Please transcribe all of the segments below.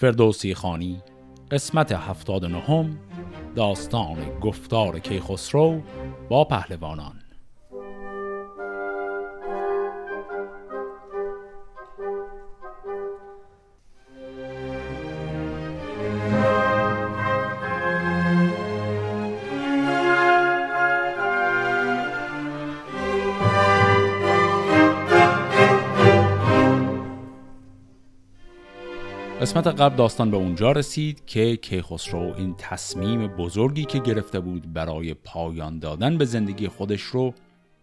فردوسی خانی قسمت هفتاد نهم داستان گفتار کیخسرو با پهلوانان. قسمت قبل داستان به اونجا رسید که کیخسرو این تصمیم بزرگی که گرفته بود برای پایان دادن به زندگی خودش رو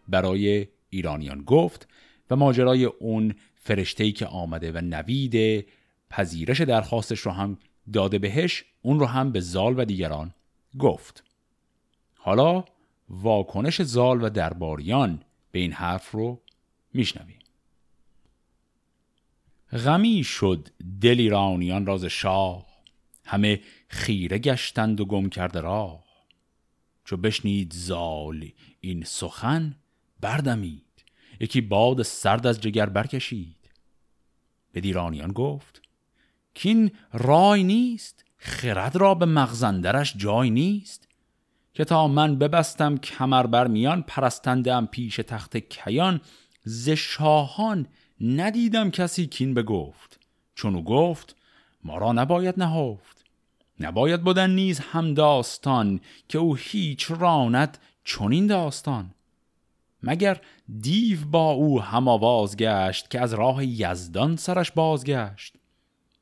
برای ایرانیان گفت و ماجرای اون فرشتهی که آمده و نوید پذیرش درخواستش رو هم داده بهش اون رو هم به زال و دیگران گفت. حالا واکنش زال و درباریان به این حرف رو میشنویم. غمی شد دل ایرانیان راز شاه. همه خیره گشتند و گم کرده راه. چو بشنید زال این سخن بردمید. یکی باد سرد از جگر برکشید. به دیرانیان گفت کین رای نیست خرد را به مغزندرش جای نیست. که تا من ببستم کمر بر میان پرستندم پیش تخت کیان. ز شاهان ندیدم کسی کین بگفت. چون او گفت ما را نباید نهفت. نباید بودن نیز هم داستان که او هیچ راند چنین داستان. مگر دیو با او هم آواز گشت که از راه یزدان سرش بازگشت؟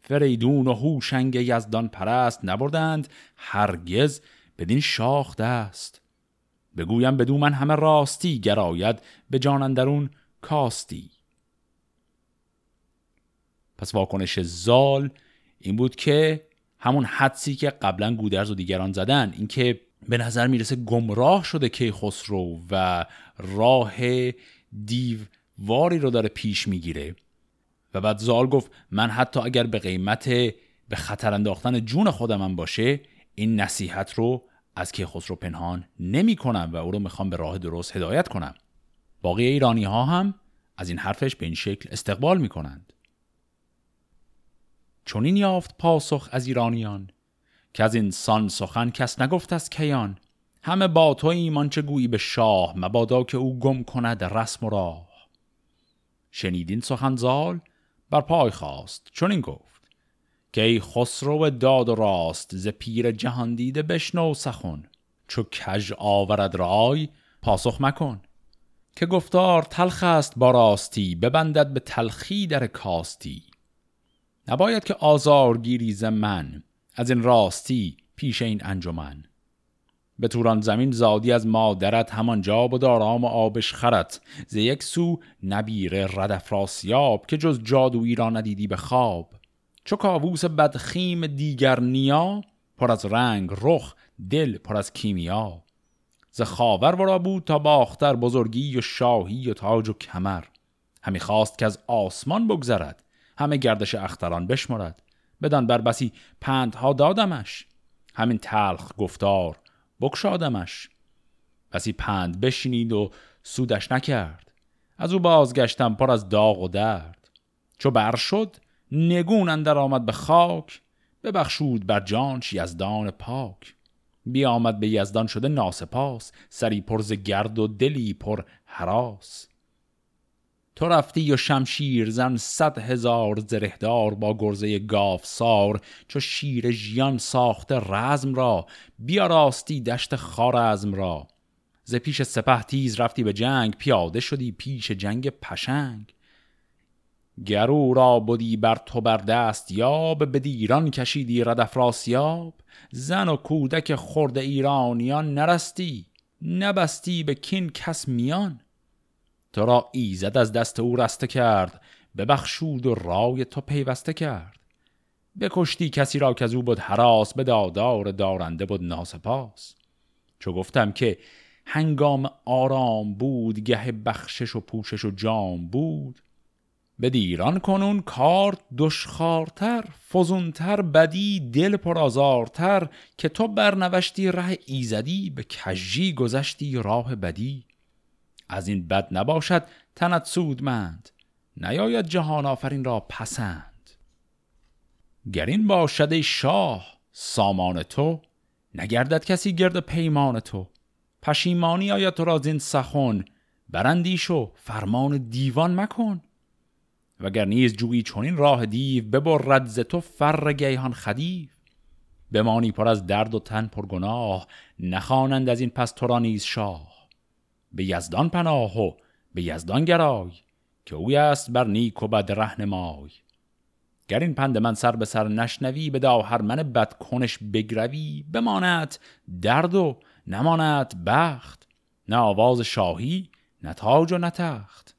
فریدون و هوشنگ یزدان پرست نبردند هرگز بدین شاخ دست. بگویم بدو من همه راستی گراید به جانندرون کاستی. پس واکنش زال این بود که همون حدسی که قبلا گودرز و دیگران زدن اینکه به نظر می‌رسه گمراه شده که خسرو و راه دیو واری رو داره پیش می‌گیره. و بعد زال گفت من حتی اگر به قیمت به خطر انداختن جون خودم هم باشه این نصیحت رو از کیخسرو پنهان نمی کنم و او رو می‌خوام به راه درست هدایت کنم. باقی ایرانی ها هم از این حرفش به این شکل استقبال می کنند چون یافت پاسخ از ایرانیان که از انسان سخن کس نگفت از کیان. همه با تو ایمان چه گویی به شاه مبادا که او گم کند رسم و راه. شنیدین سخن زال بر پای خواست چون این گفت که ای خسرو داد و راست ز پیر جهان دیده بشنو سخن. چو کژ آورد رای پاسخ مکن. که گفتار تلخ است با راستی ببندد به تلخی در کاستی. نباید که آزار گیری من از این راستی پیش این انجمن. به توران زمین زادی از مادرت همان جاب و دارام و آبش خرت ز یک سو نبیر ردفراسیاب که جز جادویی را ندیدی به خواب. چو کاووس بدخیم دیگر نیا پر از رنگ رخ دل پر از کیمیا. ز خاور ورا بود تا باختر بزرگی و شاهی و تاج و کمر. همی خواست که از آسمان بگذرد. همه گردش اختران بشمرد. بدان بر بسی پندها دادمش. همین تلخ گفتار بکشادمش بسی پند بشینید و سودش نکرد. از او بازگشتم پر از داغ و درد. چو بر شد نگون اندر آمد به خاک. ببخشود بر جانش یزدان پاک. بیامد به یزدان شده ناسپاس. سری پر ز گرد و دلی پر حراس. تو رفتی و شمشیر زن صد هزار زرهدار با گرزه گاف سار چو شیر ژیان ساخته رزم را بیا راستی دشت خارزم را. ز پیش سپه تیز رفتی به جنگ پیاده شدی پیش جنگ پشنگ. گرو را بودی بر تو بر دست یاب به دیران کشیدی ردفراسیاب زن و کودک خرد ایرانیان نرستی نبستی به کین کس میان. تو را ایزد از دست او رسته کرد. ببخشود و رای تو پیوسته کرد. بکشتی کسی را که از او بود حراس به دادار دارنده بود ناسپاس. چو گفتم که هنگام آرام بود گه بخشش و پوشش و جام بود. به دیران کنون کار دشخارتر فزونتر بدی دل پرازارتر که تو برنوشتی ره ایزدی به کجی گذشتی راه بدی. از این بد نباشد تنت سودمند. نیاید جهان آفرین را پسند. گر این باشد شاه سامان تو نگردد کسی گرد پیمان تو. پشیمانی آید تو را زین سخن برندیش و فرمان دیوان مکن. وگر نیز جویی چونین راه دیو ببرد ز تو فر گیهان خدیو. بمانی پر از درد و تن پر گناه نخوانند از این پس تو را نیز شاه. به یزدان پناه و به یزدان گرای که اوی است بر نیک و بد رهنمای. گر این پند من سر به سر نشنوی به هر من بد کنش بگروی بماند درد و نماند بخت. نه آواز شاهی نه تاج و نه تخت.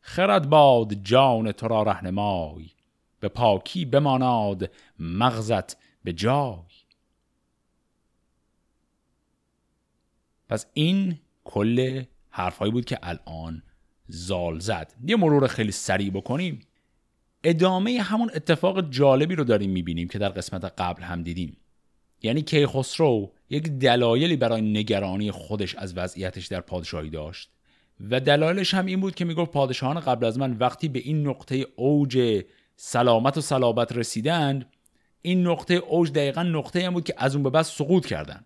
خرد باد جان تو را رهنمای به پاکی بماناد مغزت به جای. پس این کل حرفهایی بود که الان زال زد. یه مرور خیلی سریع بکنیم. ادامه همون اتفاق جالبی رو داریم می‌بینیم که در قسمت قبل هم دیدیم. یعنی کیخسرو یک دلایلی برای نگرانی خودش از وضعیتش در پادشاهی داشت و دلایلش هم این بود که می‌گفت پادشاهان قبل از من وقتی به این نقطه اوج سلامت و صلابت رسیدند این نقطه اوج دقیقا نقطه هم بود که از اون به بعد سقوط کردن.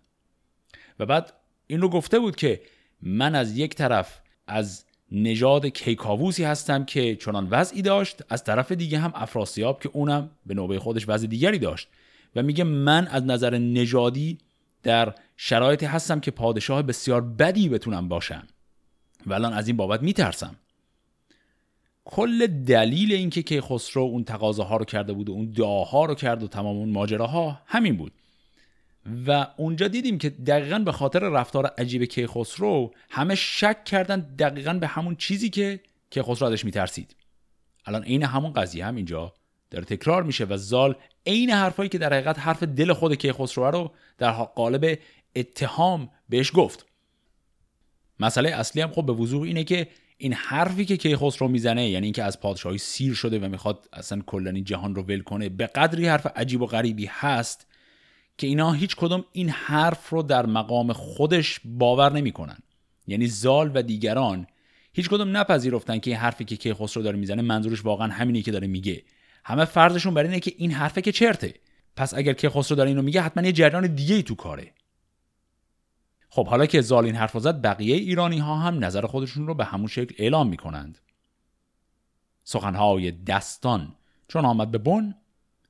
و بعد این رو گفته بود که من از یک طرف از نژاد کیکاووسی هستم که چنان وضعی داشت از طرف دیگه هم افراسیاب که اونم به نوبه خودش وضع دیگری داشت و میگه من از نظر نژادی در شرایطی هستم که پادشاه بسیار بدی بتونم باشم. و الان از این بابت میترسم. کل دلیل اینکه که خسرو اون تقاضاها رو کرده بود و اون دعاها رو کرد و تمام اون ماجراها همین بود. و اونجا دیدیم که دقیقا به خاطر رفتار عجیب کیخسرو همه شک کردن دقیقا به همون چیزی که کیخسرو ازش میترسید. الان عین همون قضیه هم اینجا داره تکرار میشه و زال عین حرفایی که در حقیقت حرف دل خود کیخسرو رو در قالب اتهام بهش گفت. مسئله اصلی هم خب به وضوح اینه که این حرفی که کیخسرو می‌زنه یعنی اینکه از پادشاهی سیر شده و می‌خواد اصلا کلا جهان رو ول کنه به قدری حرف عجیب و غریبی هست که اینا هیچ کدوم این حرف رو در مقام خودش باور نمی‌کنن. یعنی زال و دیگران هیچ کدوم نپذیرفتن که این حرفی که کیخسرو داره می‌زنه منظورش واقعا همینی که داره میگه. همه فرضشون بر اینه که این حرفه که چرته. پس اگر کیخسرو داره اینو میگه حتما یه جریان دیگه ای تو کاره. خب حالا که زال این حرف زد بقیه ایرانی ها هم نظر خودشون رو به همون شکل اعلام می‌کنند. سخنهای دستان چون آمد به بن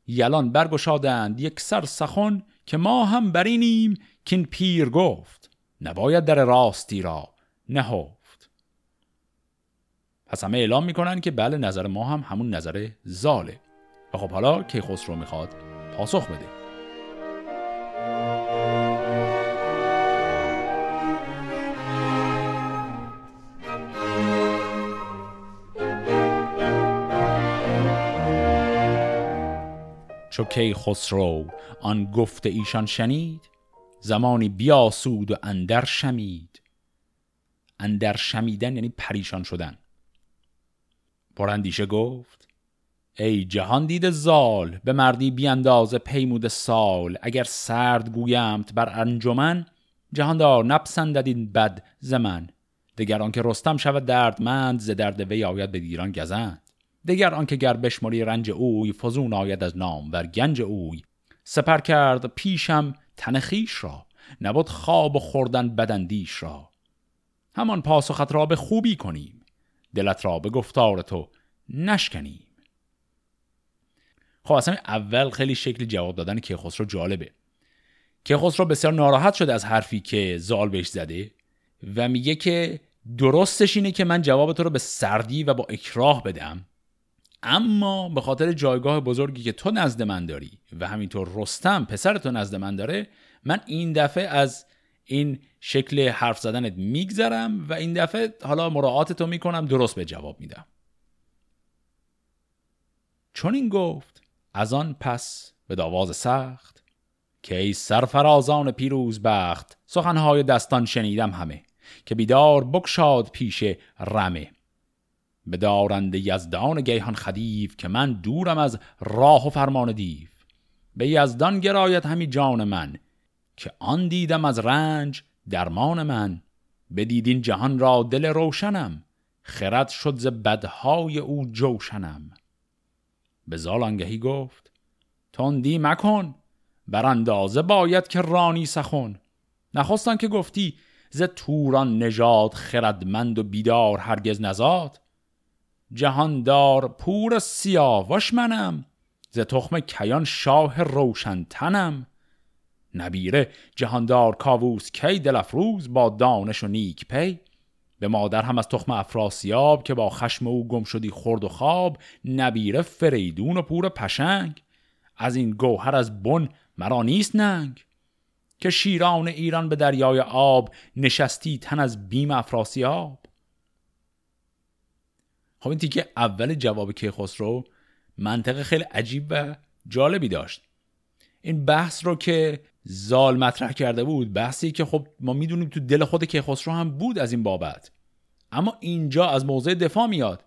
یلان برگشادند یک سر سخن که ما هم برینیم که این پیر گفت نباید در راستی را نهفت. پس همه اعلام می‌کنن که بله نظر ما هم همون نظر زاله و خب حالا که خسرو می‌خواد پاسخ بده. چو کی خسرو آن گفت ایشان شنید زمانی بیاسود و اندر شمید. اندر شمیدن یعنی پریشان شدن. پراندیشه گفت ای جهان دید زال به مردی بیانداز پیمود سال. اگر سرد گویمت بر انجمن جهاندار نپسندد این بد زمن. دگر که رستم شود دردمند ز درد وی آید به دیران گزند. دگر آنکه گر بشمری رنج اوی فزون آید از نام بر گنج اوی. سپر کرد پیشم تن را نبود خواب و خوردن بدندیش را. همان پاسخت را به خوبی کنیم دلت را به گفتار تو نشکنیم. خب اصلا اول خیلی شکل جواب دادن کیخسرو جالبه. کیخسرو بسیار ناراحت شده از حرفی که زال بهش زده و میگه که درستش اینه که من جواب تو رو به سردی و با اکراه بدم. اما به خاطر جایگاه بزرگی که تو نزد من داری و همینطور رستم پسر تو نزد من داره من این دفعه از این شکل حرف زدنت میگذرم و این دفعه حالا مراعات تو می‌کنم درست به جواب میدم. چون این گفت از آن پس به داواز سخت که ای سرفرازان پیروز بخت سخنهای دستان شنیدم همه که بیدار بکشاد پیش رمه. به دارند یزدان گیهان خدیف که من دورم از راه و فرمان دیو. به یزدان گرایت همی جان من که آن دیدم از رنج درمان من. بدیدین جهان را دل روشنم خرد شد ز بدهای او جوشنم. به زالانگهی گفت تندی مکن بر اندازه باید که رانی سخن. نخواستن که گفتی ز توران نژاد خردمند و بیدار هرگز نزاد. جهاندار پور سیاوش منم ز تخم کیان شاه روشن تنم نبیره جهاندار کاووس کی دلفروز با دانش و نیک پی؟ به مادر هم از تخم افراسیاب که با خشم او گم شدی خورد و خواب نبیره فریدون و پور پشنگ. از این گوهر از بن مرا نیست ننگ. که شیران ایران به دریای آب نشستی تن از بیم افراسیاب. خب این تیکه اول جواب کیخسرو منطقه خیلی عجیب و جالبی داشت. این بحث رو که زال مطرح کرده بود بحثی که خب ما می‌دونیم تو دل خود کیخسرو هم بود از این بابت. اما اینجا از موضع دفاع میاد.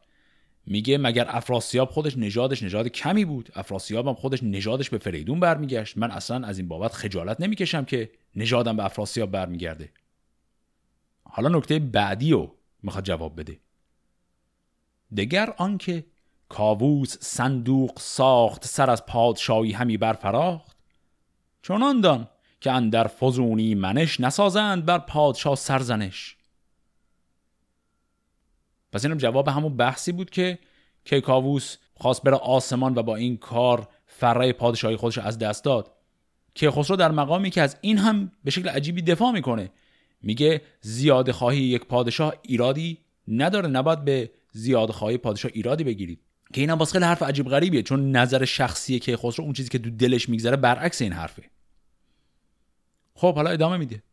میگه مگر افراسیاب خودش نژادش نژاد کمی بود؟ افراسیاب هم خودش نژادش به فریدون برمیگشت. من اصلا از این بابت خجالت نمی‌کشم که نژادم به افراسیاب برمیگرده. حالا نکته بعدی رو می‌خواد جواب بده. دگر آنکه کاووس صندوق ساخت سر از پادشاهی همی برفراخت. چنان دان که اندر فزونی منش نسازند بر پادشاه سرزنش. پس اینم جواب همون بحثی بود که کیکاووس خواست بره آسمان و با این کار فره پادشاهی خودش از دست داد. که خسرو در مقامی که از این هم به شکل عجیبی دفاع می‌کنه میگه زیاد خواهی یک پادشاه ایرادی نداره نباید به زیاد خواهی پادشاه ایرادی بگیرید. که اینم واسه خیلی حرف عجیب غریبیه چون نظر شخصی که خسرو اون چیزی که دو دلش میگذره برعکس این حرفه. خب حالا ادامه میده.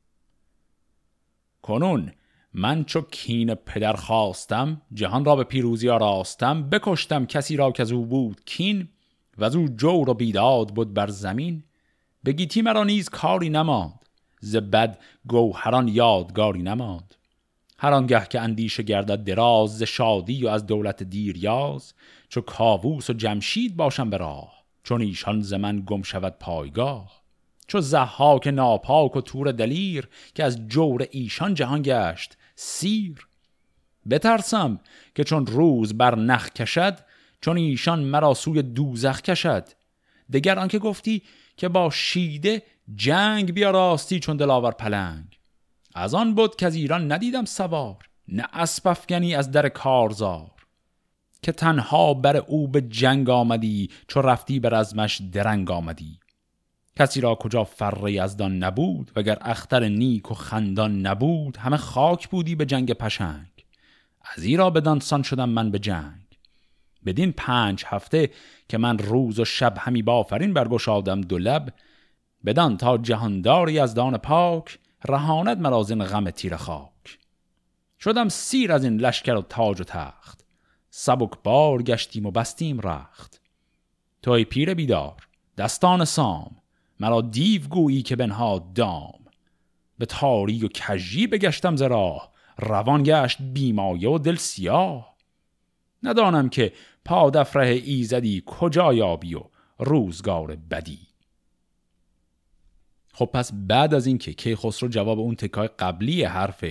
کنون من چو کین پدر خواستم جهان را به پیروزی آراستم بکشتم کسی را که او بود کین و از او جور و بیداد بود بر زمین. به گیتی مرا نیز کاری نماند ز بد گوهران یادگاری نماند. هر آنگه که اندیشه گردد دراز ز شادی و از دولت دیریاز چو کاووس و جمشید باشم به راه چون ایشان ز من گم شود پایگاه. چو زحاک ناپاک و تور دلیر که از جور ایشان جهان گشت سیر. بترسم که چون روز بر نخ کشد چون ایشان مرا سوی دوزخ کشد. دگر آنکه گفتی که با شیده جنگ بیا راستی چون دلاور پلنگ. از آن بود که از ایران ندیدم سوار نه اسپفگنی از در کارزار. که تنها بر او به جنگ آمدی چو رفتی بر ازمش درنگ آمدی. کسی را کجا فر دان نبود وگر اختر نیک و خندان نبود همه خاک بودی به جنگ پشنگ. از ایرا بدان سان شدم من به جنگ. بدین پنج هفته که من روز و شب همی بافرین برگشادم دو لب بدان تا جهانداری از دان پاک رهاند مرا این غم تیر خاک. شدم سیر از این لشکر و تاج و تخت. سبک بار گشتیم و بستیم رخت. توی پیر بیدار دستان سام. مرا دیو گویی که بنها دام. به تاری و کجی بگشتم ز روان گشت بیمایه و دل سیاه. ندانم که پادفره ایزدی کجا یابی و روزگار بدی. خب پس بعد از اینکه کیخسرو جواب اون تکای قبلی حرف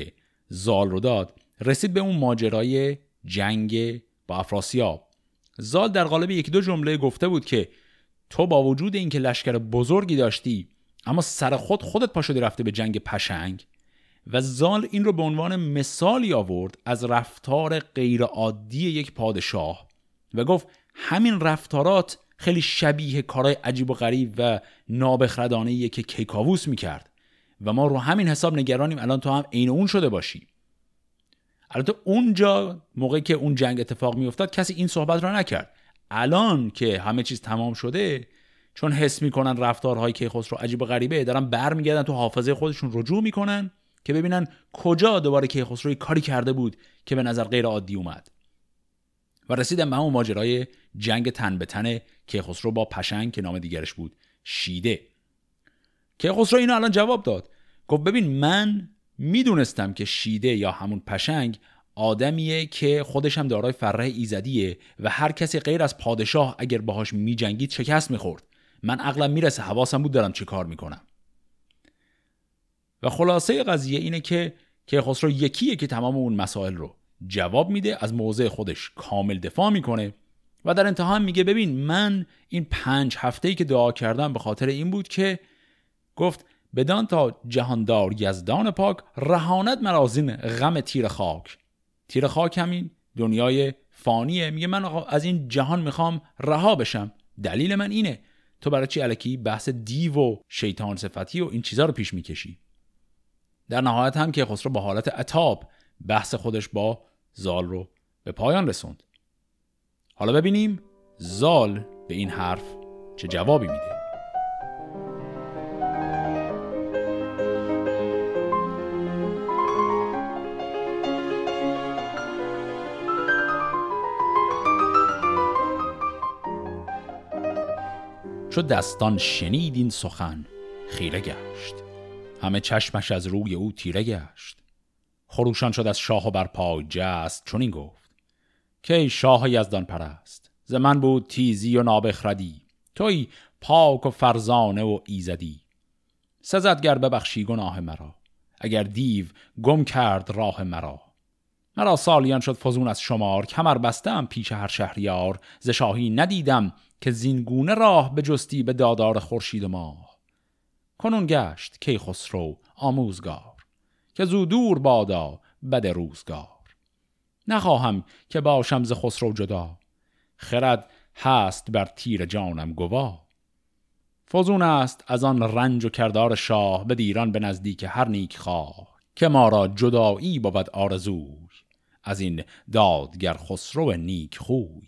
زال رو داد رسید به اون ماجرای جنگ با افراسیاب. زال در قالب یکی دو جمله گفته بود که تو با وجود اینکه لشکر بزرگی داشتی اما سر خود خودت پا شدی رفته به جنگ پشنگ و زال این رو به عنوان مثالی آورد از رفتار غیرعادی یک پادشاه و گفت همین رفتارات خیلی شبیه کارهای عجیب و غریب و نابخردانه که کیکاووس می‌کرد. و ما رو همین حساب نگرانیم الان تو هم عین اون شده باشی. البته اونجا موقعی که اون جنگ اتفاق میافتاد کسی این صحبت را نکرد. الان که همه چیز تمام شده چون حس می‌کنن رفتارهای کیخسرو عجیب و غریبه دارن برمیگردن تو حافظه خودشون رجوع می‌کنن که ببینن کجا دوباره کیخسرو کاری کرده بود که به نظر غیر عادی اومد. و رسیدن به همون ماجرای جنگ تن به تن کیخسرو با پشنگ که نام دیگرش بود شیده. کیخسرو اینو الان جواب داد. گفت ببین من می‌دونستم که شیده یا همون پشنگ آدمیه که خودش هم دارای فره ایزدیه و هر کسی غیر از پادشاه اگر باهاش میجنگید شکست می‌خورد. من عقلم می‌رسه حواسم بود دارم چه کار می‌کنم. و خلاصه قضیه اینه که که خسرو یکیه که تمام اون مسائل رو جواب میده از موضع خودش کامل دفاع می‌کنه و در انتها میگه ببین من این پنج هفته ای که دعا کردم به خاطر این بود که گفت بدان تا جهاندار یزدان پاک رهانت مرا از این غم تیر خاک. تیر خاک همین دنیای فانیه. میگه من از این جهان می‌خوام رها بشم. دلیل من اینه تو برای چی علکی بحث دیو و شیطان صفتی و این چیزها رو پیش می‌کشی؟ در نهایت هم که خسرو با حالت عتاب بحث خودش با زال رو به پایان رسوند. حالا ببینیم زال به این حرف چه جوابی میده. چو دستان شنید این سخن خیره گشت. همه چشمش از روی او تیره گشت. خروشان شد از شاه و بر پای جست چون این گفت که شاه یزدان پرست؟ ز من بود تیزی و نابخردی توی پاک و فرزانه و ایزدی. سزد گر ببخشی گناه مرا اگر دیو گم کرد راه مرا. مرا سالیان شد فزون از شمار کمر بستم پیش هر شهریار. ز شاهی ندیدم که زینگونه راه به جستی به دادار خورشید و کنون گشت کی خسرو آموزگار. که زودور بادا بد روزگار. نخواهم که باشم ز خسرو جدا. خرد هست بر تیر جانم گوا فزون است از آن رنج و کردار شاه به دیران به نزدیک هر نیک خواه. که ما را جدایی بود آرزوی. از این دادگر خسرو نیک خوی.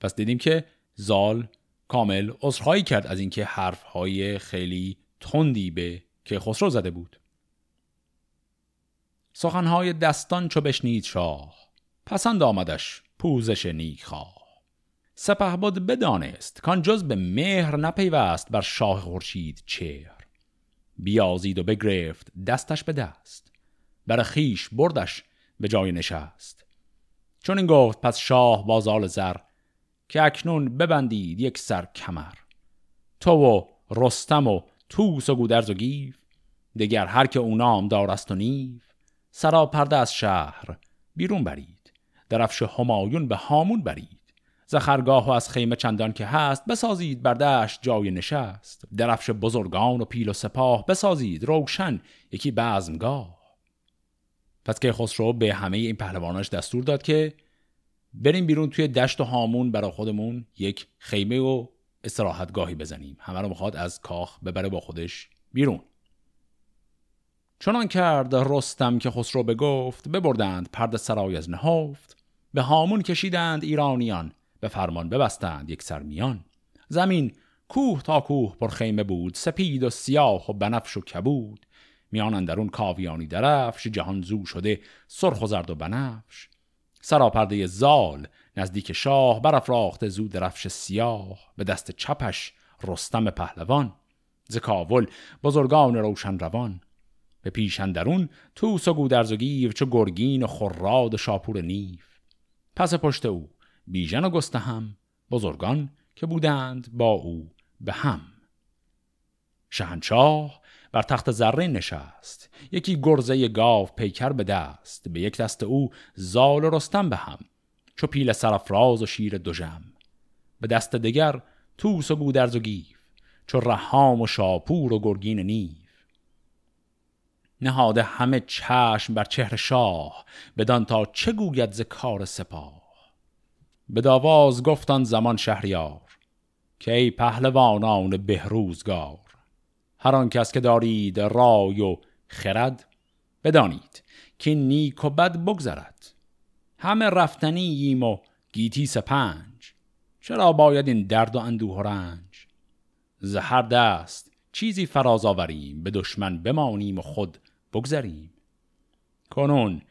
پس دیدیم که زال کامل عذرخواهی کرد از اینکه حرفهای خیلی تندی به که خسرو زده بود. سخنهای دستان چو بشنید شاه پسند آمدش پوزش نیک خواه سپه بود بدانست کان جز به مهر نپیوست بر شاه خورشید چهر. بیازید و بگرفت دستش به دست بر خیش بردش به جای نشست. چون این گفت پس شاه بازال زر که اکنون ببندید یک سر کمر. تو و رستم و توس و گودرز و گیف دگر هر که او نام دارست و نیف سرا پرده از شهر بیرون برید. درفش همایون به هامون برید. زخرگاه و از خیمه چندان که هست بسازید بر دشت جای نشست. درفش بزرگان و پیل و سپاه بسازید روشن یکی بزمگاه. پس که خسرو به همه این پهلواناش دستور داد که بریم بیرون توی دشت و هامون برای خودمون یک خیمه و استراحتگاهی بزنیم. همه رو می‌خواد از کاخ ببره با خودش بیرون. چنان کرد رستم که خسرو بگفت ببردند پرد سرای از نهافت به هامون کشیدند ایرانیان به فرمان ببستند یک سرمیان. زمین کوه تا کوه پر خیمه بود سپید و سیاه و بنفش و کبود. میان اندرون کاویانی درفش جهان زو شده سرخ و زرد و بنفش. سراپرده زال نزدیک شاه برافراخته زود درفش سیاه به دست چپش رستم پهلوان. ز کاول بزرگان روشن روان. به پیشندرون توس و گودرز و گیو چو گرگین و خراد و شاپور نیف پس پشت او بیژن و گسته هم بزرگان که بودند با او به هم. شهنشاه بر تخت زرین نشست. یکی گرزه گاو پیکر به دست به یک دست او زال رستم به هم. چو پیل سرفراز و شیر دوژم به دست دگر توس و گودرز و گیف چو رهام و شاپور و گرگین نیف نهاده همه چشم بر چهر شاه بدان تا چه گوید ز کار سپاه. به داواز گفتان زمان شهریار که ای پهلوانان بهروزگار هر آن کس که دارید رای و خرد بدانید که نیک و بد بگذرد. همه رفتنی ایم و گیتی سپنج. چرا باید این درد و اندوه و رنج؟ زهر دست چیزی فراز آوریم به دشمن بمانیم و خود بگذریم. کنون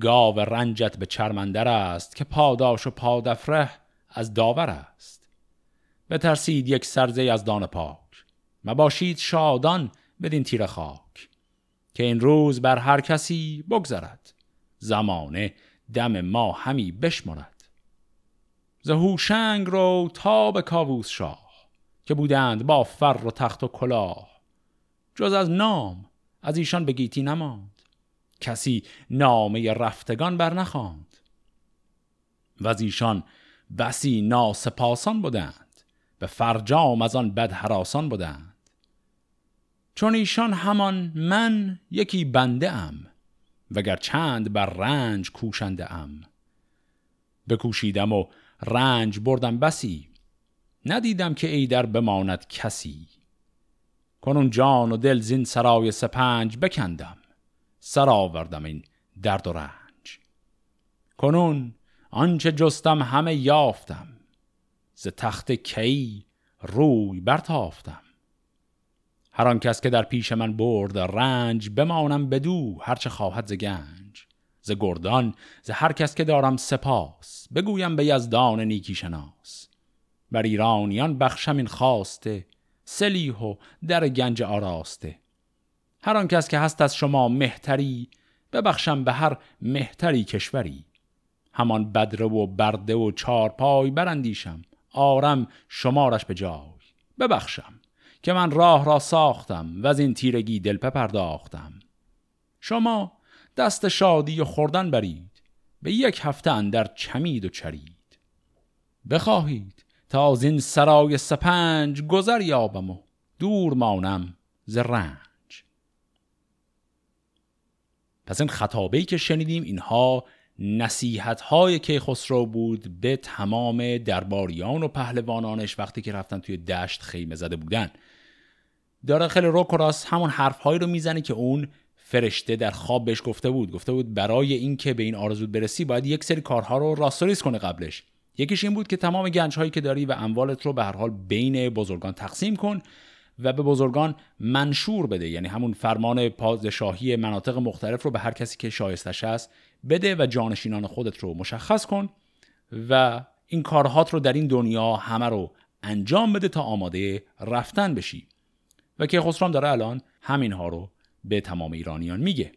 گاو رنجت به چرمندر است که پاداش و پادفره از داور است. بترسید یک سرزه از دان پاک. مباشید شادان بدین تیر خاک. که این روز بر هر کسی بگذرد. زمانه دم ما همی بشمرد. زهوشنگ رو تا به کاووس شاه که بودند با فر و تخت و کلاه. جز از نام از ایشان به گیتی نماند. کسی نامه رفتگان بر نخواند. و از ایشان بسی ناسپاسان بودند به فرجام از آن بد حراسان بودند. چون ایشان همان من یکی بنده ام. وگر چند بر رنج کوشنده ام. بکوشیدم و رنج بردم بسی ندیدم که ای در بماند کسی. کنون جان و دل زین سرای سپنج بکندم سر آوردم این درد و رنج. کنون آنچه جستم همه یافتم ز تخت کی روی برتافتم. هر آن کس که در پیش من برد رنج بمانم بدو هرچه خواهد ز گنج. ز گردان ز هر کس که دارم سپاس بگویم به یزدان نیکی شناس. بر ایرانیان بخشم این خواسته سلیح و در گنج آراسته. هر آن کس که هست از شما مهتری ببخشم به هر مهتری کشوری. همان بدره و برده و چارپای برندیشم آرم شمارش به جای. ببخشم. که من راه را ساختم و از این تیرگی دل پرداختم. شما دست شادی و خوردن برید به یک هفته اندر چمید و چرید. بخواهید تا از این سرای سپنج گذر یابم و دور مانم ز رنج. پس این خطابهی که شنیدیم اینها نصیحت های کیخسرو بود به تمام درباریان و پهلوانانش وقتی که رفتن توی دشت خیمه زده بودن. داره خیلی روکراس همون حرفهایی رو می‌زنه که اون فرشته در خواب بهش گفته بود. گفته بود برای اینکه به این آرزو برسی باید یک سری کارها رو راستوریز کنه قبلش. یکیش این بود که تمام گنج هایی که داری و اموالت رو به هر حال بین بزرگان تقسیم کن و به بزرگان منشور بده. یعنی همون فرمان پادشاهی مناطق مختلف رو به هر کسی که شایستش است بده و جانشینان خودت رو مشخص کن و این کارهات رو در این دنیا همه رو انجام بده تا آماده رفتن بشی. و که خسرام داره الان همین ها رو به تمام ایرانیان میگه.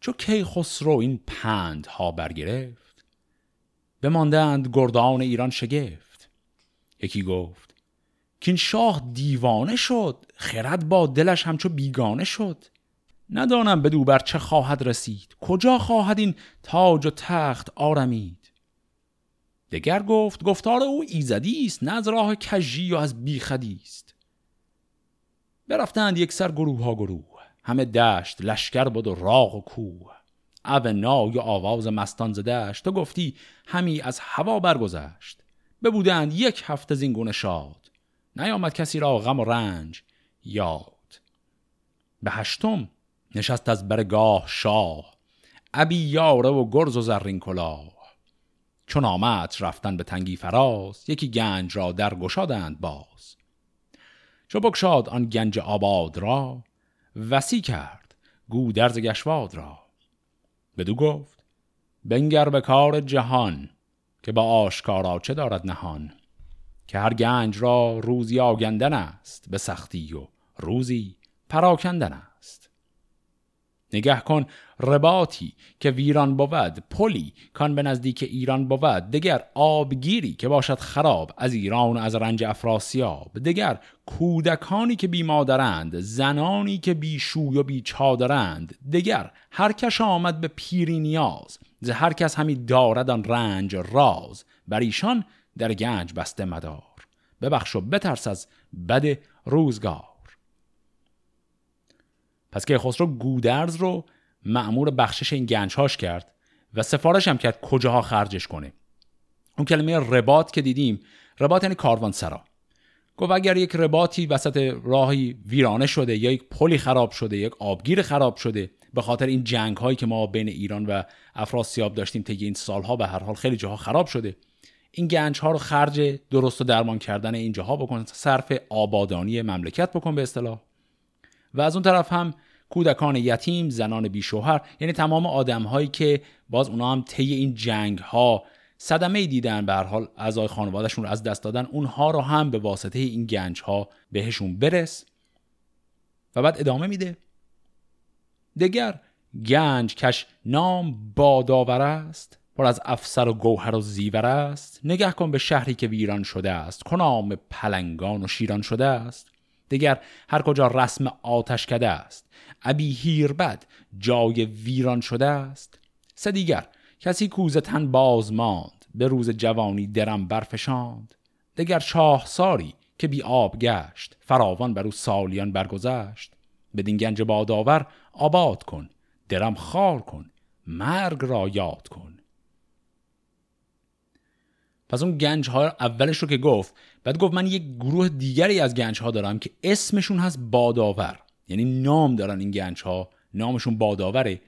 چو کی خسرو این پند ها برگرفت؟ بماندند گردان ایران شگفت. یکی گفت که این شاه دیوانه شد خرد با دلش همچو بیگانه شد. ندانم بدو بر چه خواهد رسید کجا خواهد این تاج و تخت آرمید؟ دگر گفت گفتار او ایزدی است نه از راه کژی و از بیخدی است. برفتند یک سر گروه ها گروه همه دشت لشکر بود و راغ و کوه. او نای آواز مستان زدشت تو گفتی همی از هوا برگذشت. ببودند یک هفته زینگونه شاد نیامد کسی را غم و رنج یاد. به هشتم نشست از برگاه شاه ابی یاره و گرز و زرین کلاه. چون آمد رفتن به تنگی فراز یکی گنج را در گشادند باز. چو بکشاد آن گنج آباد را وسی کرد گودرز گشواد را. بدو گفت بنگر به کار جهان که با آشکارا چه دارد نهان؟ که هر گنج را روزی آگندن است به سختی و روزی پراکندن است. نگه کن رباتی که ویران بود پلی کان به نزدیک ایران بود. دگر آبگیری که باشد خراب از ایران و از رنج افراسیاب. دگر کودکانی که بی مادرند زنانی که بی شوی و بی چادرند. دگر هر کش آمد به پیری نیاز ز هر کس همی دارد رنج راز. بر ایشان در گنج بسته مدار. ببخش و بترس از بد روزگار. پس که خسرو گودرز رو معمور بخشش این گنجهاش کرد و سفارش هم کرد کجاها خرجش کنه. اون کلمه رباط که دیدیم رباط یعنی کاروان سرا. گفت اگر یک رباطی وسط راهی ویرانه شده یا یک پلی خراب شده یک آبگیر خراب شده به خاطر این جنگ هایی که ما بین ایران و افراسیاب داشتیم طی این سالها به هر حال خیلی جاها خراب شده این گنج ها رو خرج درست و درمان کردن این جاها بکن صرف آبادانی مملکت بکن به اصطلاح. و از اون طرف هم کودکان یتیم زنان بیشوهر یعنی تمام آدم هایی که باز اونا هم طی این جنگ ها صدمه دیدن به هر حال اعضای خانوادهشون رو از دست دادن اونها رو هم به واسطه این گنج ها بهشون برس و بعد ادامه میده. دگر گنج کش نام باداور است پر از افسر و گوهر و زیور است. نگه کن به شهری که ویران شده است کنام پلنگان و شیران شده است. دیگر هر کجا رسم آتش کده است ابی هیربد جای ویران شده است. سه دیگر کسی کوزه تن باز ماند به روز جوانی درم برفشاند. دگر شاه ساری که بی آب گشت فراوان بر او سالیان برگذشت. بدین گنج بادآور آباد کن درم خار کن مرگ را یاد کن. پس اون گنج ها اولش رو که گفت بعد گفت من یک گروه دیگری از گنج ها دارم که اسمشون هست بادآور. یعنی نام دارن این گنج ها نامشون بادآوره.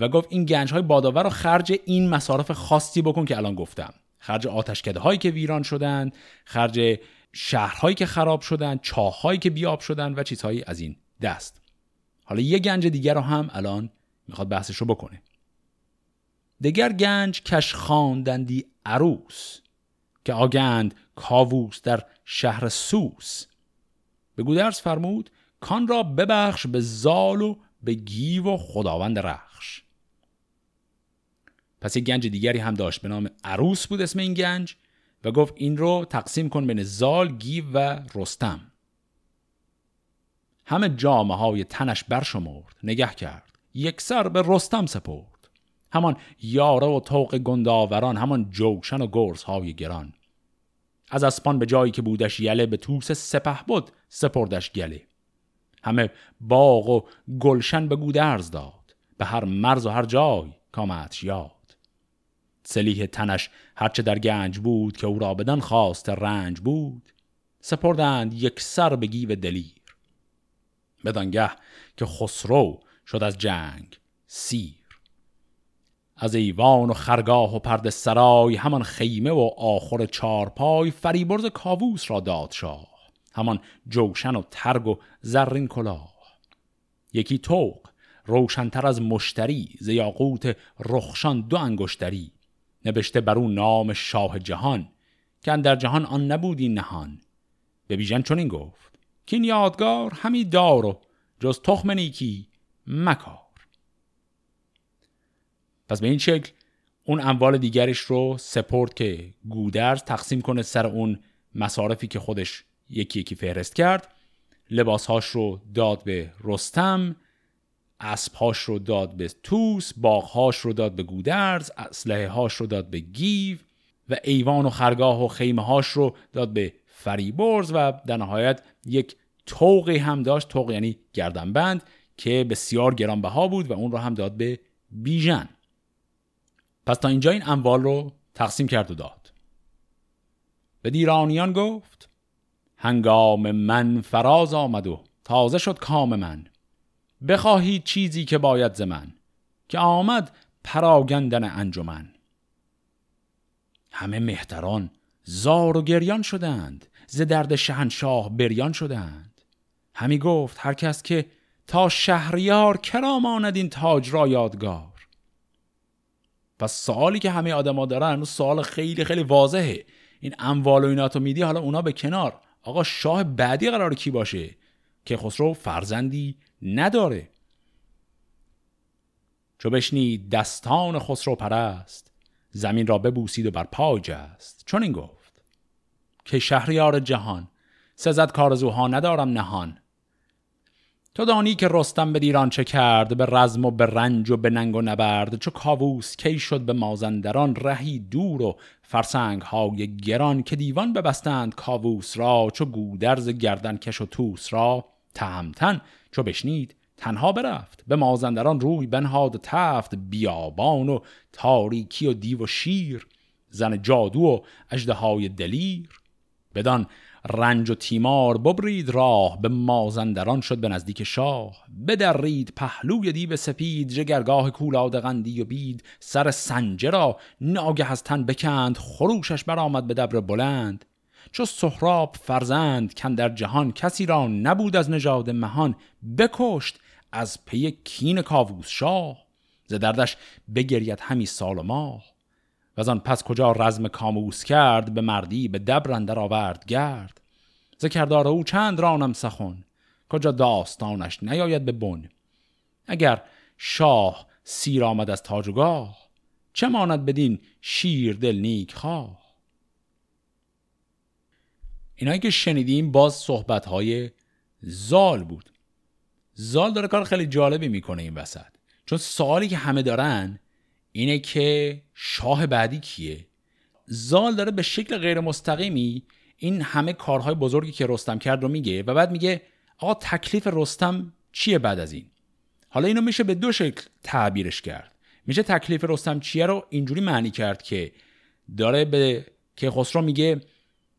و گفت این گنج های بادآور رو خرج این مصارف خاصی بکن که الان گفتم. خرج آتشکده هایی که ویران شدن خرج شهرهایی که خراب شدن چاههایی که بیاب شدن و چیزهایی از این دست. حالا یه گنج دیگر رو هم الان می‌خواد بحثش رو بکنه. دگر گنج کش خواندندی عروس. که آگند کاووس در شهر سوس. به گودرز فرمود کان را ببخش به زال و به گیو و خداوند رخش. پس یک گنج دیگری هم داشت به نام عروس بود اسم این گنج و گفت این رو تقسیم کن بین زال گیو و رستم. همه جامعه های تنش برشمرد نگه کرد. یک سر به رستم سپرد. همان یاره و طوق گنداوران همان جوشن و گرز های گران. از اسپان به جایی که بودش یله به توس سپه بود سپردش گله. همه باغ و گلشن به گودرز داد به هر مرز و هر جای کامدش یاد. سلیح تنش هرچه در گنج بود که او را بدان خواسته رنج بود سپردند یک سر به گیو دلیر. بدانگه که خسرو شد از جنگ سیر. از ایوان و خرگاه و پرد سرای همان خیمه و آخر چارپای فریبرز کاووس را داد شاه همان جوشن و ترگ و زرین کلاه. یکی توق روشنتر از مشتری ز یاقوت رخشان دو انگشتری. نبشته بر او نام شاه جهان که در جهان آن نبودی نهان. به بیژن چنین گفت که یادگار همی دار و جز تخم نیکی مکار. پس به این شکل اون اموال دیگرش رو سپورت که گودرز تقسیم کنه سر اون مصارفی که خودش یکی یکی فهرست کرد. لباسهاش رو داد به رستم اسبهاش رو داد به توس باغهاش رو داد به گودرز اسلحه هاش رو داد به گیو و ایوان و خرگاه و خیمه هاش رو داد به فریبرز و در نهایت یک توقی هم داشت توق یعنی گردنبند که بسیار گرانبها بود و اون رو هم داد به بیژن. پس تا اینجا این اموال رو تقسیم کرد و داد. به دیرانیان گفت هنگام من فراز آمد و تازه شد کام من. بخواهید چیزی که باید ز من که آمد پراگندن انجمن. همه مهتران زار و گریان شدند ز درد شهنشاه بریان شدند. همی گفت هر کس که تا شهریار کرام آند این تاج را یادگار. پس سوالی که همه آدما دارن اون سوال خیلی خیلی واضحه. این اموال و اینا تو میدی حالا اونا به کنار. آقا شاه بعدی قرار کی باشه؟ که خسرو فرزندی نداره. چو بشنید دستان خسرو پرست زمین را ببوسید و بر پای جست. چون این گفت. که شهریار جهان سزد کارزوها ندارم نهان. تو دانی که رستم به دیران چه کرد به رزم و به رنج و به ننگ و نبرد چو کاووس کی شد به مازندران رهی دور و فرسنگ های گران که دیوان ببستند کاووس را چو گودرز گردن کش و توس را تهمتن چو بشنید تنها برفت. به مازندران روی بنهاد تفت بیابان و تاریکی و دیو و شیر زن جادو و اجده دلیر. بدان رنج و تیمار ببرید راه به مازندران شد به نزدیک شاه. بدرید پهلوی دیو سپید جگرگاه کولاد قندی و بید. سر سنجه را ناگه از تن بکند خروشش برآمد به دبر بلند. چو سهراب فرزند کن در جهان کسی را نبود از نژاد مهان بکشت از پی کین کاووس شاه. ز دردش بگرید همی سال و ماه. و آن پس کجا رزم کاموس کرد به مردی به دبر آورد گرد. ز کردار او چند رانم سخن کجا داستانش نیاید به بن. اگر شاه سیر آمد از تاجگاه چه ماند بدین شیر دل نیک خواه؟ اینایی که شنیدیم باز صحبت های زال بود. زال داره کار خیلی جالبی می‌کنه این وسط. چون سوالی که همه دارن اینه که شاه بعدی کیه؟ زال داره به شکل غیر مستقیمی این همه کارهای بزرگی که رستم کرد رو میگه و بعد میگه آقا تکلیف رستم چیه بعد از این؟ حالا اینو میشه به دو شکل تعبیرش کرد. میشه تکلیف رستم چیه رو اینجوری معنی کرد که داره به که خسرو میگه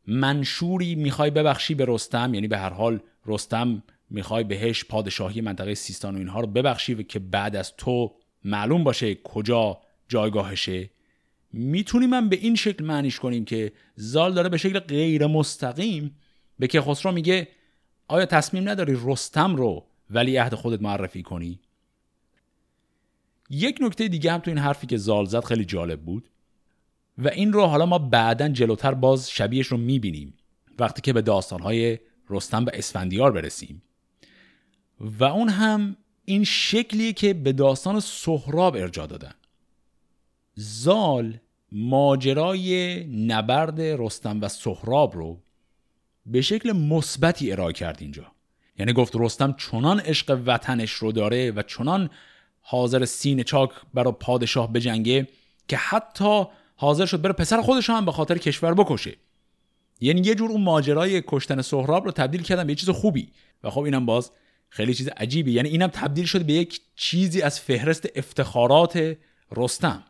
منشوری می‌خوای ببخشی به رستم یعنی به هر حال رستم می‌خوای بهش پادشاهی منطقه سیستان و اینها رو ببخشی و که بعد از تو معلوم باشه کجا جایگاهشه. می‌تونیم من به این شکل معنیش کنیم که زال داره به شکل غیر مستقیم به که خسرو میگه آیا تصمیم نداری رستم رو ولی عهد خودت معرفی کنی؟ یک نکته دیگه هم تو این حرفی که زال زد خیلی جالب بود و این رو حالا ما بعدا جلوتر باز شبیهش رو می‌بینیم وقتی که به داستانهای رستم و اسفندیار برسیم. و اون هم این شکلیه که به داستان سهراب ارجا دادن. زال ماجرای نبرد رستم و سهراب رو به شکل مثبتی ارائه کرد اینجا. یعنی گفت رستم چنان عشق وطنش رو داره و چنان حاضر سین چاک برای پادشاه بجنگه که حتی حاضر شد بره پسر خودش هم به خاطر کشور بکشه. یعنی یه جور اون ماجرای کشتن سهراب رو تبدیل کردن به یه چیز خوبی. و خب اینم باز خیلی چیز عجیبی. یعنی اینم تبدیل شد به یک چیزی از فهرست افتخارات رستم.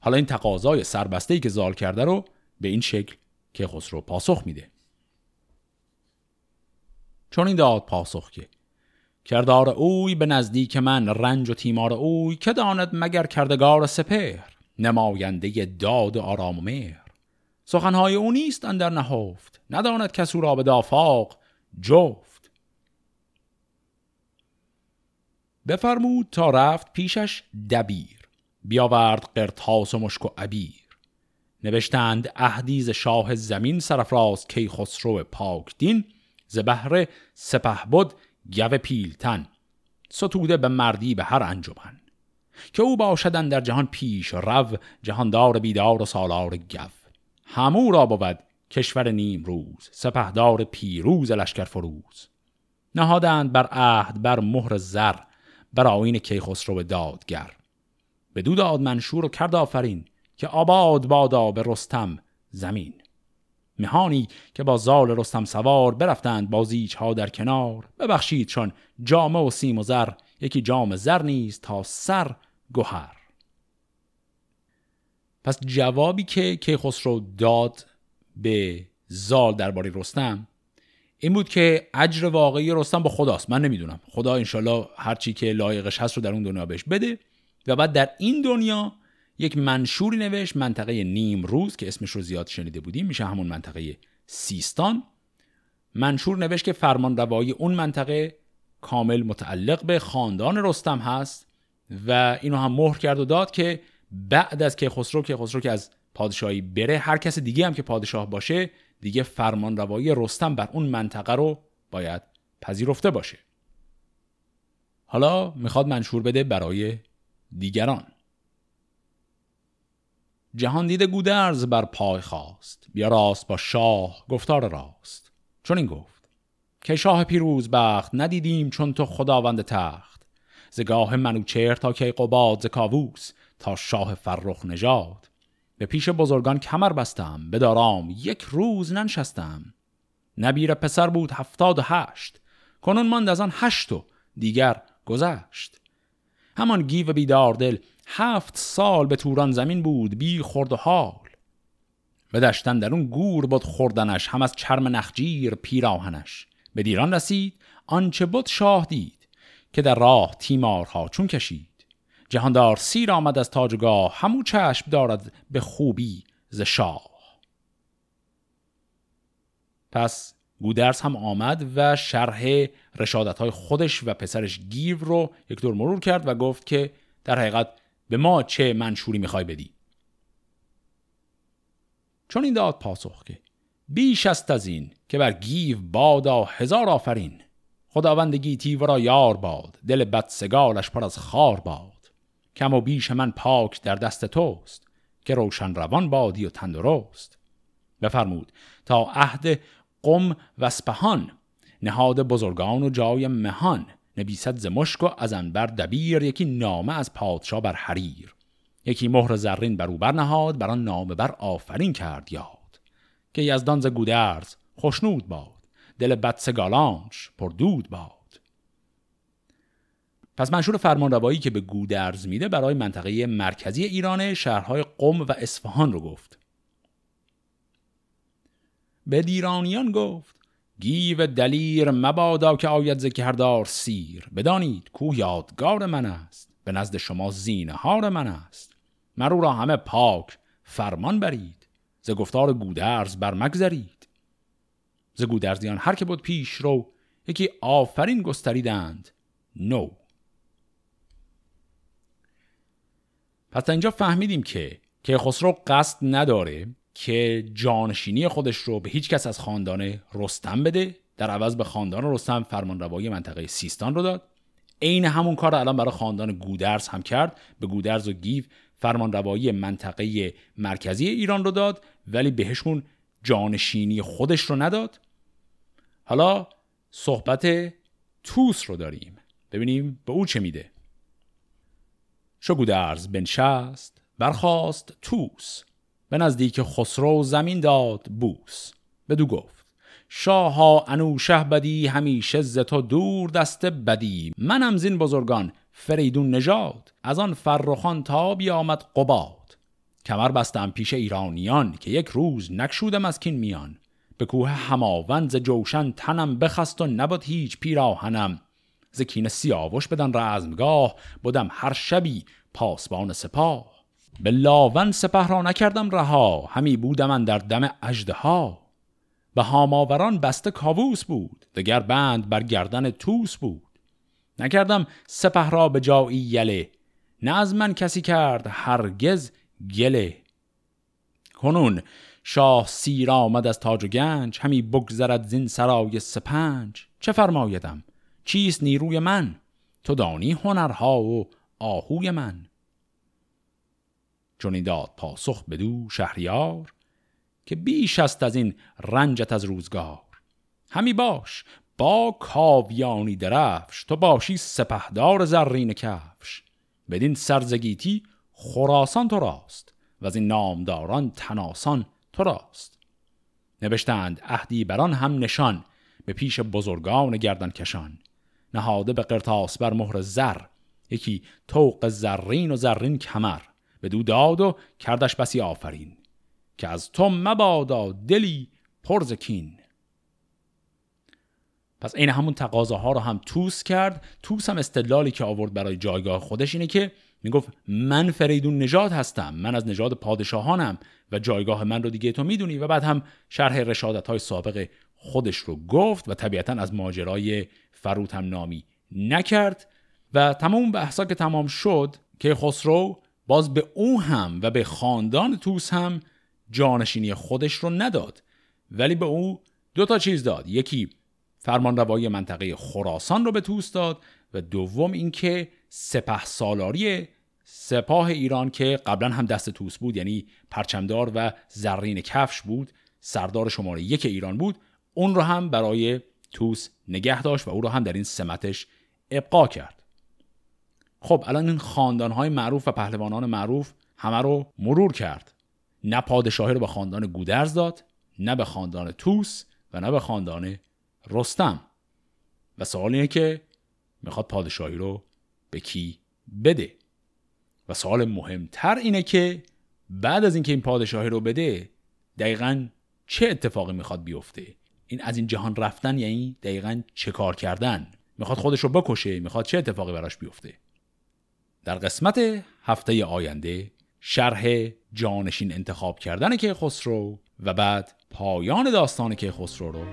حالا این تقاضای سربسته ای که زال کرده رو به این شکل که خسرو پاسخ میده. چون این داد پاسخ که کردار اوی به نزدیک من رنج و تیمار اوی که داند مگر کردگار سپر نماینده داد آرام و مهر. سخنهای او نیست اندر نهفت نداند کسو را به دافاق جفت. بفرمود تا رفت پیشش دبیر بیاورد قرتاس و مشک و عبیر. نوشتند اهدیز شاه زمین سرفراز کی خسرو پاک دین ز بهر سپه بود گو پیلتن. ستوده به مردی به هر انجمن. که او باشدن در جهان پیش رو جهاندار بیدار و سالار گو. همو را بود کشور نیم روز سپهدار پیروز لشکر فروز. نهادند بر عهد بر مهر زر بر آین کیخسرو دادگر. به دود داد منشور و کرد آفرین که آباد بادا به رستم زمین. مهانی که با زال رستم سوار برفتند بازیچ ها در کنار. ببخشید چون جامه و سیم و زر یکی جام زر نیست تا سر گوهر پس جوابی که کیخسرو داد به زال درباره رستم این بود که اجر واقعی رستم با خداست. من نمی‌دونم. خدا انشالله هرچی که لایقش هست رو در اون دنیا بهش بده. و بعد در این دنیا یک منشوری نوشت منطقه نیم روز که اسمش رو زیاد شنیده بودیم. میشه همون منطقه سیستان. منشور نوشت که فرمان روایی اون منطقه کامل متعلق به خاندان رستم هست و اینو هم مهر کرد و داد که بعد از که خسرو که خسرو که از پادشاهی بره هر کس دیگه هم که پادشاه باشه دیگه فرمان روایی رستم بر اون منطقه رو باید پذیرفته باشه. حالا می‌خواد منشور بده برای دیگران. جهان دیده گودرز بر پای خواست. بیا راست با شاه گفتار راست. چون این گفت. که شاه پیروز بخت ندیدیم چون تو خداوند تخت. زگاه منوچهر تا که قباد ز کاووس تا شاه فرخ نژاد. به پیش بزرگان کمر بستم بدارام یک روز ننشستم. نبیر پسر بود هفتاد و هشت کنون ماند از آن هشت و دیگر گذشت. همان گیو بیدار دل هفت سال به توران زمین بود بی خورد و حال. به دشتن در اون گور بود خوردنش هم از چرم نخجیر پیراهنش. به دیران رسید آنچه بود شاه دید که در راه تیمارها چون کشید. جهاندار سیر آمد از تاجگاه همو چشم دارد به خوبی ز شاه. پس گودرز هم آمد و شرح رشادت های خودش و پسرش گیو رو یک دور مرور کرد و گفت که در حقیقت به ما چه منشوری می‌خوای بدی. چون این داد پاسخ که بیش است از این که بر گیو بادا هزار آفرین. خداوند گیتی ورا یار باد دل بدسگالش پر از خار باد. کم و بیش من پاک در دست توست که روشن روان بادی و تندرست. بفرمود تا عهد قم و سپهان نهاد بزرگان و جای مهان نبیسد ز مشک و از انبر دبیر یکی نامه از پادشاه بر حریر. یکی مهر زرین بر او برنهاد بر آن نامه بر آفرین کرد یاد. که یزدان ز گودرز خوشنود باد دل بدسگالانش پر دود باد. پس منشور فرمانروایی که به گودرز میده برای منطقه مرکزی ایران شهرهای قم و اصفهان رو گفت. به دیرانیان گفت گیو دلیر مبادا که آید ز کردار سیر. بدانید کو یادگار من است به نزد شما زینهار من است. مرو را همه پاک فرمان برید ز گفتار گودرز بر مگذرید ز گودرزیان هر که بود پیش رو یکی آفرین گستریدند نو. پس تا اینجا فهمیدیم که که خسرو قصد نداره که جانشینی خودش رو به هیچ کس از خاندان رستم بده. در عوض به خاندان رستم فرمانروایی منطقه سیستان رو داد. عین همون کار الان برای خاندان گودرز هم کرد. به گودرز و گیو فرمانروایی منطقه مرکزی ایران رو داد ولی بهشون جانشینی خودش رو نداد. حالا صحبت توس رو داریم. ببینیم به او چه میده. شو گودرز بنشست برخواست توس به نزدیک خسرو زمین داد بوس. بدو گفت شاها انوشه بدی همیشه ز تو دور دست بدی. منم زین بزرگان فریدون نژاد از آن فرخان تا بیامد قباد. کمر بستم پیش ایرانیان که یک روز نکشودم از کین میان. به کوه هماوند ز جوشن تنم بخست و نبود هیچ پیراهنم. ز کین سیاوش بدن رزمگاه بودم هر شبی پاسبان سپاه. به لاون سپه را نکردم رها همی بودم من در دم ها به هاماوران بسته کاووس بود دگر بند بر گردن توس بود. نکردم سپه را به جایی یله نه از من کسی کرد هرگز گله. کنون شاه سیر آمد از تاج و گنج همی بگذرد زین سرای سپنج. چه فرمایدم؟ چیست نیروی من؟ تو دانی هنرها و آهوی من. چون داد پاسخ بدو شهریار که بیش است از این رنجت از روزگار. همی باش با کاویانی درفش تو باشی سپهدار زرین کفش. بدین سرزگیتی خراسان تو راست و از این نامداران تناسان تو راست. نوشتند اهدی بران هم نشان به پیش بزرگان گردن کشان نهاده به قرتاس بر مهر زر. یکی توق زرین و زرین کمر. به دو داد و کردش بسی آفرین. که از تو مبادا دلی پرزکین پس این همون تقاضاها رو هم توس کرد. توس هم استدلالی که آورد برای جایگاه خودش اینه که می‌گفت من فریدون نژاد هستم. من از نژاد پادشاهانم و جایگاه من رو دیگه تو می‌دونی. و بعد هم شرح رشادت های سابق خودش رو گفت و طبیعتا از ماجرای فروت هم نامی نکرد و تمام بحثا که تمام شد که خسرو باز به او هم و به خاندان توس هم جانشینی خودش رو نداد ولی به او دو تا چیز داد. یکی فرمان روایی منطقه خراسان رو به توس داد و دوم اینکه سپه سالاری سپاه ایران که قبلا هم دست توس بود یعنی پرچمدار و زرین کفش بود سردار شماره یک ایران بود اون رو هم برای توس نگه داشت و او رو هم در این سمتش ابقا کرد. خب الان این خاندانهای معروف و پهلوانان معروف همه رو مرور کرد. نه پادشاهی رو به خاندان گودرز داد نه به خاندان توس و نه به خاندان رستم. و سوال اینه که می‌خواد پادشاهی رو به کی بده؟ و سوال مهمتر اینه که بعد از اینکه این پادشاهی رو بده دقیقا چه اتفاقی می‌خواد بیفته؟ این از این جهان رفتن یعنی دقیقا چه کار کردن؟ می‌خواد خودش رو بکشه می‌خواد چه اتفاقی براش بیفته؟ در قسمت هفته آینده شرح جانشین انتخاب کردن که خسرو و بعد پایان داستان که خسرو رو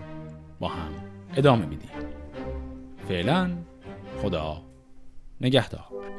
با هم ادامه میدیم. فعلا خدا نگهدار.